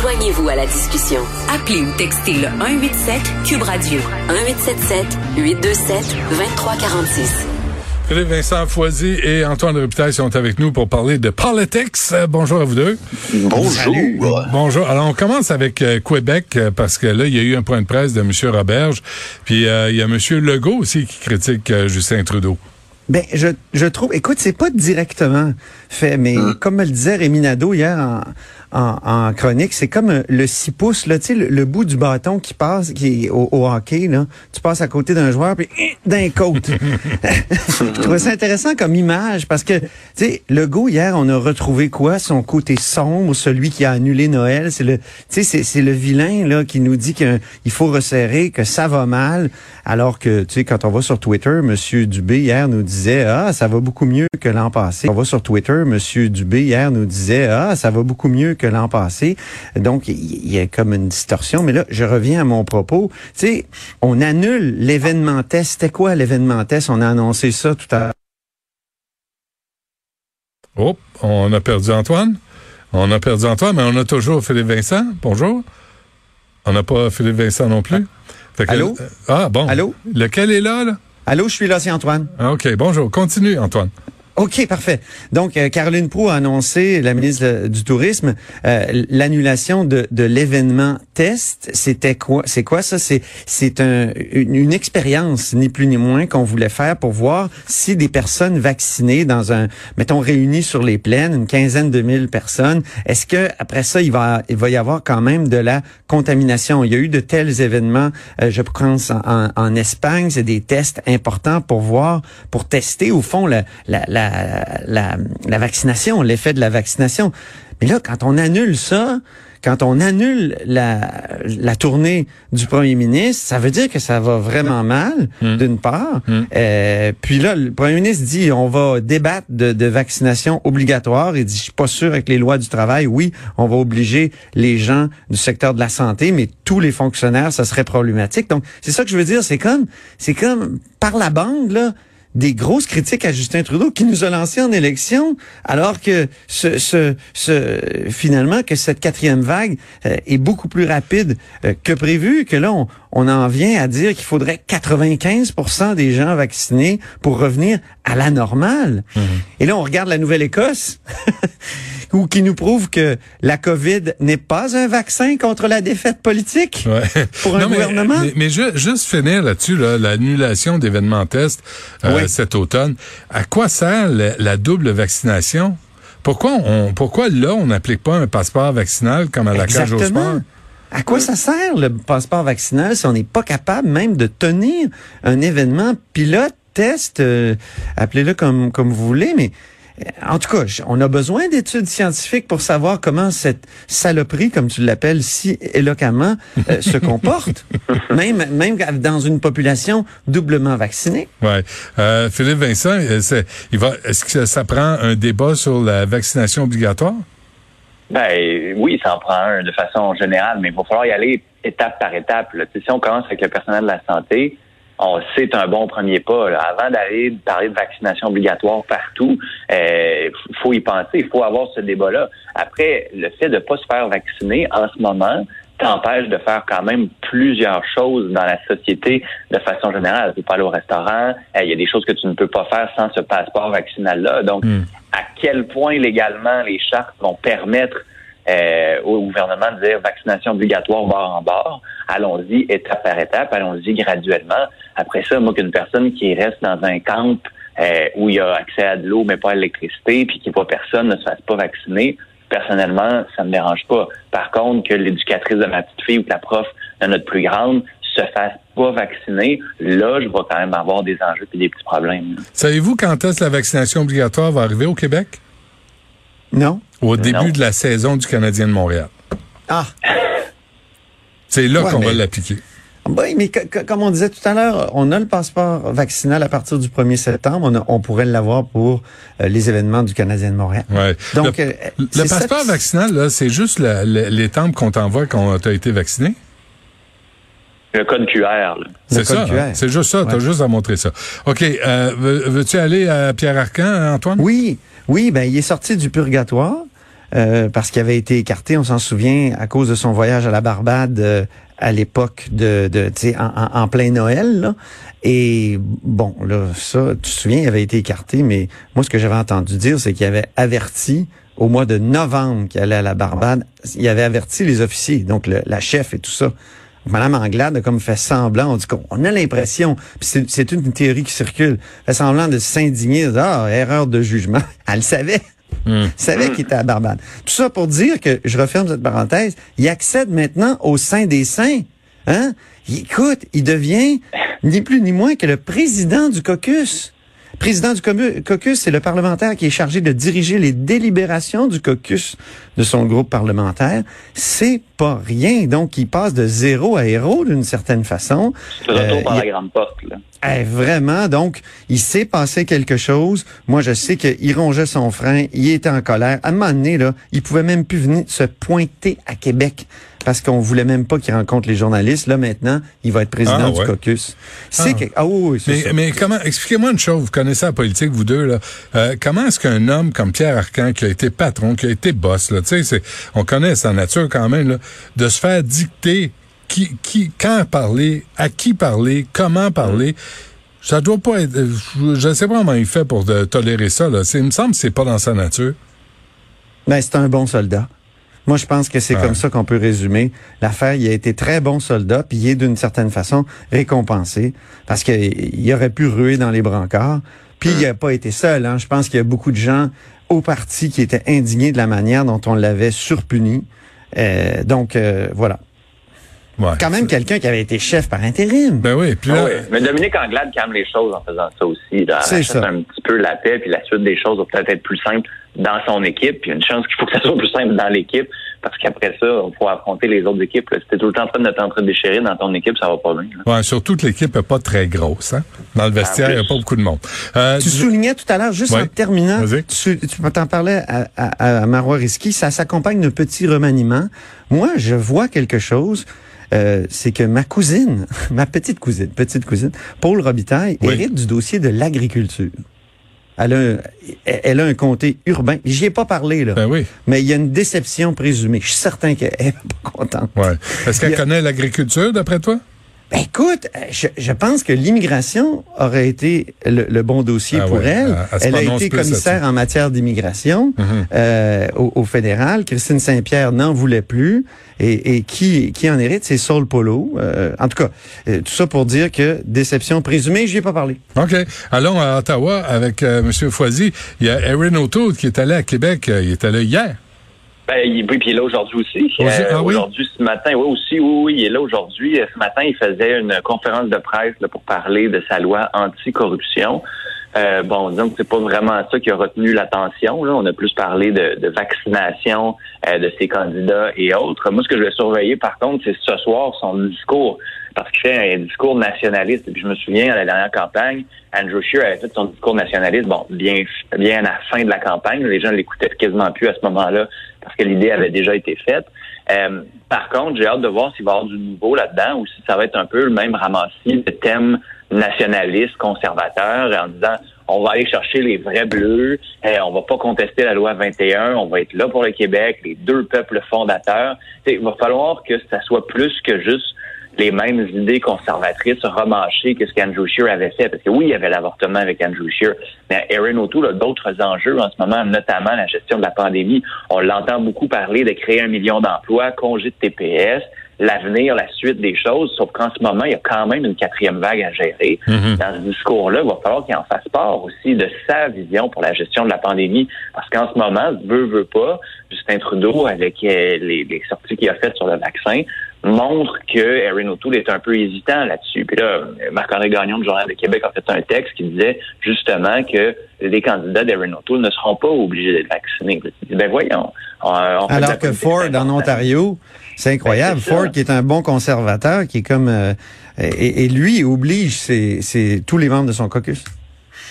Joignez-vous à la discussion. Appelez ou textez le 187 Cube Radio 1877 827 2346. Philippe Vincent Foisy et Antoine Rupitaille sont avec nous pour parler de politics. Euh, bonjour à vous deux. Bonjour. Bonjour. Alors, on commence avec euh, Québec euh, parce que là, il y a eu un point de presse de M. Roberge. Puis, il y a M. Legault aussi qui critique Justin Trudeau. Ben, je, je trouve, écoute, c'est pas directement fait, mais hum. comme me le disait Rémi Nadeau hier en, en, chronique, c'est comme euh, le 6 pouces, là, tu sais, le, bout du bâton qui passe qui est au, hockey, là. Tu passes à côté d'un joueur, puis d'un côte. Je trouvais ça intéressant comme image, parce que, tu sais, le go, hier, on a retrouvé quoi? Son côté sombre, celui qui a annulé Noël. C'est le, tu sais, c'est le vilain, là, qui nous dit qu'il faut resserrer, que ça va mal, alors que, tu sais, quand on va sur Twitter, Monsieur Dubé, hier, nous disait, ah, ça va beaucoup mieux que l'an passé. On va sur Twitter, Monsieur Dubé, hier, nous disait, ah, ça va beaucoup mieux que l'an passé. Donc, il y a comme une distorsion. Mais là, je reviens à mon propos. Tu sais, on annule l'événement test. C'était quoi l'événement test? On a annoncé ça tout à l'heure. Oh, on a perdu Antoine. On a perdu Antoine, mais on a toujours Philippe Vincent. Bonjour. On n'a pas Philippe Vincent non plus. Allô? ah, bon. Allô? Lequel est là, là? Allô, je suis là, c'est Antoine. Ah, OK, bonjour. Continue, Antoine. OK, parfait. Donc, euh, Caroline Proux a annoncé, la ministre du Tourisme, euh, l'annulation de, de l'événement test. C'était quoi C'est quoi ça? C'est c'est un, une, expérience ni plus ni moins qu'on voulait faire pour voir si des personnes vaccinées dans un, mettons réunies sur les plaines, une quinzaine de mille personnes, est-ce que après ça il va il va y avoir quand même de la contamination? Il y a eu de tels événements, euh, je pense en, en Espagne, c'est des tests importants pour voir, pour tester au fond la, la la, la, vaccination, l'effet de la vaccination. Mais là, quand on annule ça, quand on annule la, la tournée du premier ministre, ça veut dire que ça va vraiment mal, hmm. d'une part. Hmm. Euh, puis là, le premier ministre dit on va débattre de, de, vaccination obligatoire. Il dit je suis pas sûr avec les lois du travail. Oui, on va obliger les gens du secteur de la santé, mais tous les fonctionnaires, ça serait problématique. Donc c'est ça que je veux dire. C'est comme c'est comme par la bande là des grosses critiques à Justin Trudeau qui nous a lancé en élection, alors que ce, ce, ce finalement que cette quatrième vague euh, est beaucoup plus rapide euh, que prévu, que là on, on en vient à dire qu'il faudrait 95% des gens vaccinés pour revenir à la normale. Mhm. Et là on regarde la Nouvelle-Écosse. ou qui nous prouve que la COVID n'est pas un vaccin contre la défaite politique pour un gouvernement? Mais, mais, juste finir là-dessus, là, l'annulation d'événements tests euh, cet automne. À quoi sert la, double vaccination? Pourquoi on, pourquoi là on n'applique pas un passeport vaccinal comme à la cage au sport? À quoi ça sert le passeport vaccinal si on n'est pas capable même de tenir un événement pilote, test, euh, appelez-le comme comme vous voulez, mais en tout cas, on a besoin d'études scientifiques pour savoir comment cette saloperie, comme tu l'appelles si éloquemment, euh, se comporte, même même dans une population doublement vaccinée. Ouais. Euh, Philippe Vincent, euh, il va, est-ce que ça, prend un débat sur la vaccination obligatoire? Ben oui, ça en prend un de façon générale, mais il va falloir y aller étape par étape. Si on commence avec le personnel de la santé, on c'est un bon premier pas. Avant d'aller parler de vaccination obligatoire partout, euh, faut y penser, il faut avoir ce débat-là. Après, le fait de ne pas se faire vacciner en ce moment t'empêche de faire quand même plusieurs choses dans la société de façon générale. Tu peux pas aller au restaurant, euh, il y a des choses que tu ne peux pas faire sans ce passeport vaccinal-là. Donc, hmm. à quel point légalement les chartes vont permettre euh, au gouvernement de dire vaccination obligatoire bord en bord. Allons-y étape par étape, allons-y graduellement. Après ça, moi, qu'une personne qui reste dans un camp euh, où il y a accès à de l'eau mais pas à l'électricité, puis qui voit personne ne se fasse pas vacciner, personnellement, ça me dérange pas. Par contre, que l'éducatrice de ma petite fille ou que la prof de notre plus grande se fasse pas vacciner, là, je vais quand même avoir des enjeux et des petits problèmes. Savez-vous quand est-ce que la vaccination obligatoire va arriver au Québec? Non. Au début de la saison du Canadien de Montréal. Ah. C'est là qu'on va l'appliquer. Oui, mais comme on disait tout à l'heure, on a le passeport vaccinal à partir du 1er septembre. On, pourrait l'avoir pour euh, les événements du Canadien de Montréal. Ouais. Donc, le, euh, passeport vaccinal, c'est juste les temps qu'on t'envoie quand tu as été vacciné? Le code QR. C'est ça. Hein? C'est juste ça. Tu as juste à montrer ça. OK. Euh, veux-tu aller à Pierre Arcan, Antoine? Oui. Oui, ben il est sorti du purgatoire. euh, parce qu'il avait été écarté, on s'en souvient, à cause de son voyage à la Barbade euh, à l'époque de, de en, en, plein Noël. Là. Et bon, là, ça, tu te souviens, il avait été écarté, mais moi, ce que j'avais entendu dire, c'est qu'il avait averti au mois de novembre qu'il allait à la Barbade, il avait averti les officiers, donc la chef et tout ça. Madame Anglade a comme fait semblant, on dit qu'on a l'impression, c'est une théorie qui circule, fait semblant de s'indigner, ah, erreur de jugement. Elle savait. Hmm. Elle savait qu'il était à Barbade. Tout ça pour dire que, je referme cette parenthèse, il accède maintenant au sein des saints. Hein? écoute, il devient ni plus ni moins que le président du caucus. Président du caucus, c'est le parlementaire qui est chargé de diriger les délibérations du caucus de son groupe parlementaire. C'est pas rien. Donc, il passe de zéro à héros d'une certaine façon. C'est euh, par la grande porte, là. Eh, vraiment, donc, il s'est passé quelque chose. Moi, je sais qu'il rongeait son frein, il était en colère. À un moment donné, là, il pouvait même plus venir se pointer à Québec parce qu'on voulait même pas qu'il rencontre les journalistes. Là, maintenant, il va être président ah, du caucus. C'est ah. ah oui, mais, mais comment, expliquez-moi une chose, vous connaissez la politique, vous deux, là. Euh, comment est-ce qu'un homme comme Pierre Arcan, qui a été patron, qui a été boss, là, tu sais, on connaît sa nature quand même, là, de se faire dicter qui, qui, quand parler, à qui parler, comment parler, ça doit pas être, je ne sais pas comment il fait pour tolérer ça, là. Il me semble que c'est pas dans sa nature. Ben, c'est un bon soldat. Moi, je pense que c'est comme ça qu'on peut résumer l'affaire. Il a été très bon soldat, puis il est d'une certaine façon récompensé parce qu'il aurait pu ruer dans les brancards. Puis il n'a pas été seul. Hein. Je pense qu'il y a beaucoup de gens au parti qui étaient indignés de la manière dont on l'avait surpuni. Euh, donc euh, voilà. Ouais, quand même quelqu'un qui avait été chef par intérim. Ben oui, puis ah Mais Dominique Anglade calme les choses en faisant ça aussi. C'est ça. un petit peu la paix, puis la suite des choses va peut-être être plus simple dans son équipe. Puis une chance qu'il faut que ça soit plus simple dans l'équipe, parce qu'après ça, on pourra affronter les autres équipes. Si t'es tout le temps en train de t'en déchirer dans ton équipe, ça va pas bien. Ouais, surtout que l'équipe est pas très grosse. Hein? Dans le vestiaire, il n'y a pas beaucoup de monde. Euh, tu soulignais tout à l'heure, juste en terminant, tu, tu t'en parlais à, à, à Marois Risky, ça s'accompagne d'un petit remaniement. Moi, je vois quelque chose euh, c'est que ma cousine, ma petite cousine, petite cousine, Paul Robitaille, hérite du dossier de l'agriculture. Elle a, un, elle a un comté urbain. J'y ai pas parlé, là. Ben oui. Mais il y a une déception présumée. Je suis certain qu'elle est pas contente. Ouais. Est-ce qu'elle connaît l'agriculture, d'après toi? Ben écoute, euh, je, pense que l'immigration aurait été le, bon dossier ah pour elle. elle a été commissaire en matière d'immigration mhm. euh, au, fédéral. Christine Saint-Pierre n'en voulait plus. Et, qui, qui en hérite, c'est Saul Polo. Euh, en tout cas, tout ça pour dire que déception présumée, j'y ai pas parlé. OK. Allons à Ottawa avec M. Foisy. Il y a Erin O'Toole qui est allé à Québec. Il est allé hier. Ben, il, oui, puis il est là aujourd'hui aussi. Euh, ah aujourd'hui, ce matin, oui, aussi, oui, oui, il est là aujourd'hui. Euh, ce matin, il faisait une conférence de presse là, pour parler de sa loi anticorruption. Euh, bon, disons que c'est pas vraiment ça qui a retenu l'attention. Là. On a plus parlé de, de vaccination euh, de ses candidats et autres. Moi, ce que je vais surveiller, par contre, c'est ce soir son discours parce qu'il fait un discours nationaliste. Puis je me souviens, à la dernière campagne, Andrew Scheer avait fait son discours nationaliste, bon, bien, bien à la fin de la campagne. Les gens l'écoutaient quasiment plus à ce moment-là parce que l'idée avait déjà été faite. Euh, par contre, j'ai hâte de voir s'il va y avoir du nouveau là-dedans ou si ça va être un peu le même ramassis de thèmes nationalistes, conservateurs, en disant on va aller chercher les vrais bleus, euh, on va pas contester la loi 21, on va être là pour le Québec, les deux peuples fondateurs. il va falloir que ça soit plus que juste les mêmes idées conservatrices remâchées que ce qu'Andrew Scheer avait fait. Parce que oui, il y avait l'avortement avec Andrew Scheer, mais Erin O'Toole a d'autres enjeux en ce moment, notamment la gestion de la pandémie. On l'entend beaucoup parler de créer un million d'emplois, congé de TPS, l'avenir, la suite des choses, sauf qu'en ce moment, il y a quand même une quatrième vague à gérer. Mm-hmm. Dans ce discours-là, il va falloir qu'il en fasse part aussi de sa vision pour la gestion de la pandémie, parce qu'en ce moment, veut, veut pas, Justin Trudeau, avec euh, les, les sorties qu'il a faites sur le vaccin, montre que Erin O'Toole est un peu hésitant là-dessus. Puis là, Marc-André Gagnon du Journal de Québec a fait un texte qui disait justement que les candidats d'Erin O'Toole ne seront pas obligés d'être vaccinés. Ben voyons. Alors que Ford en Ontario, c'est incroyable. Ben, Ford qui est un bon conservateur, qui est comme... Euh, et, lui oblige c'est tous les membres de son caucus.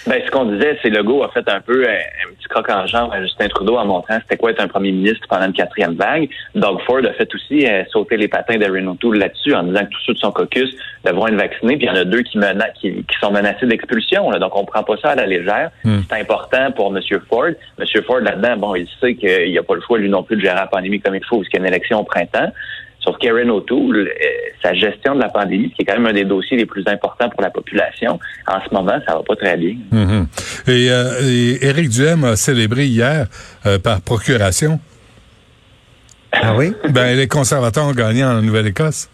Ben, ce qu'on disait, c'est Legault a fait un peu un, petit croc en jambe à Justin Trudeau en montrant c'était quoi être un premier ministre pendant une quatrième vague. Doug Ford a fait aussi euh, sauter les patins d'Erin O'Toole là-dessus en disant que tous ceux de son caucus devront être vaccinés. Puis il y en a deux qui, qui, sont menacés d'expulsion. Donc on prend pas ça à la légère. Hmm. C'est important pour M. Ford. M. Ford là-dedans, bon, il sait qu'il n'y a pas le choix lui non plus de gérer la pandémie comme il faut, parce qu'il y a une élection au printemps. Sauf qu'Erin O'Toole, euh, sa gestion de la pandémie, qui est quand même un des dossiers les plus importants pour la population, en ce moment, ça va pas très bien. Euh, et, Éric Duhem a célébré hier euh, par procuration. Ah oui? Ben, les conservateurs ont gagné en Nouvelle-Écosse.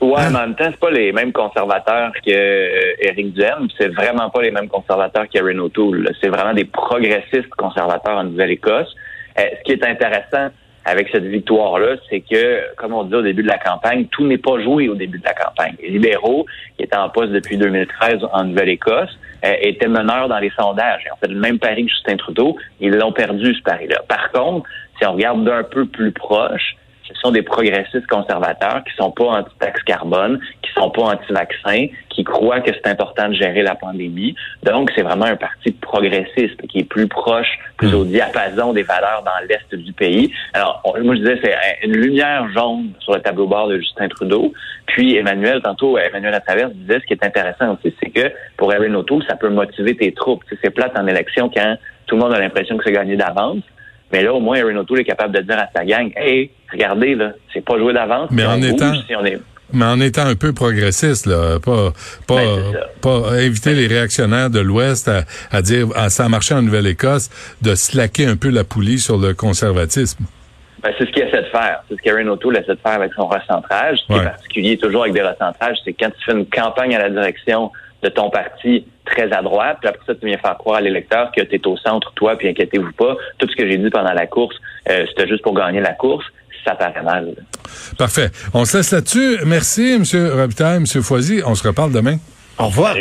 Ouais, mais en même temps, c'est pas les mêmes conservateurs que Éric Duhem. C'est vraiment pas les mêmes conservateurs qu'Erin O'Toole. C'est vraiment des progressistes conservateurs en Nouvelle-Écosse. ce qui est intéressant, avec cette victoire-là, c'est que, comme on dit au début de la campagne, tout n'est pas joué au début de la campagne. Les libéraux, qui étaient en poste depuis 2013 en Nouvelle-Écosse, euh, étaient meneurs dans les sondages. Ils ont fait le même pari que Justin Trudeau. Ils l'ont perdu, ce pari-là. Par contre, si on regarde d'un peu plus proche, ce sont des progressistes conservateurs qui sont pas anti-taxe carbone, qui sont pas anti-vaccins, qui croient que c'est important de gérer la pandémie. Donc, c'est vraiment un parti progressiste qui est plus proche, plus hmm. au diapason des valeurs dans l'Est du pays. Alors, moi, je disais, c'est une lumière jaune sur le tableau bord de Justin Trudeau. Puis, Emmanuel, tantôt, Emmanuel travers disait, ce qui est intéressant aussi, c'est que pour Erin O'Toole, ça peut motiver tes troupes. C'est plate en élection quand tout le monde a l'impression que c'est gagné d'avance. Mais là, au moins, Erin O'Toole est capable de dire à sa gang, hey, regardez, là, c'est pas joué d'avance. Mais en étant, mais en étant un peu progressiste, là, pas, pas, ben, pas inviter les réactionnaires de l'Ouest à, à dire, ça a marché en Nouvelle-Écosse, de slacker un peu la poulie sur le conservatisme. Ben, c'est ce qu'il essaie de faire. C'est ce qu'Erin O'Toole essaie de faire avec son recentrage. Ce qui est particulier toujours avec des recentrages, c'est quand tu fais une campagne à la direction de ton parti très à droite, puis après ça, tu viens faire croire à l'électeur que tu es au centre, toi, puis inquiétez-vous pas, tout ce que j'ai dit pendant la course, euh, c'était juste pour gagner la course. Ça paraît mal. Parfait. On se laisse là-dessus. Merci, M. Robitaille, M. Foisy. On se reparle demain. Au revoir.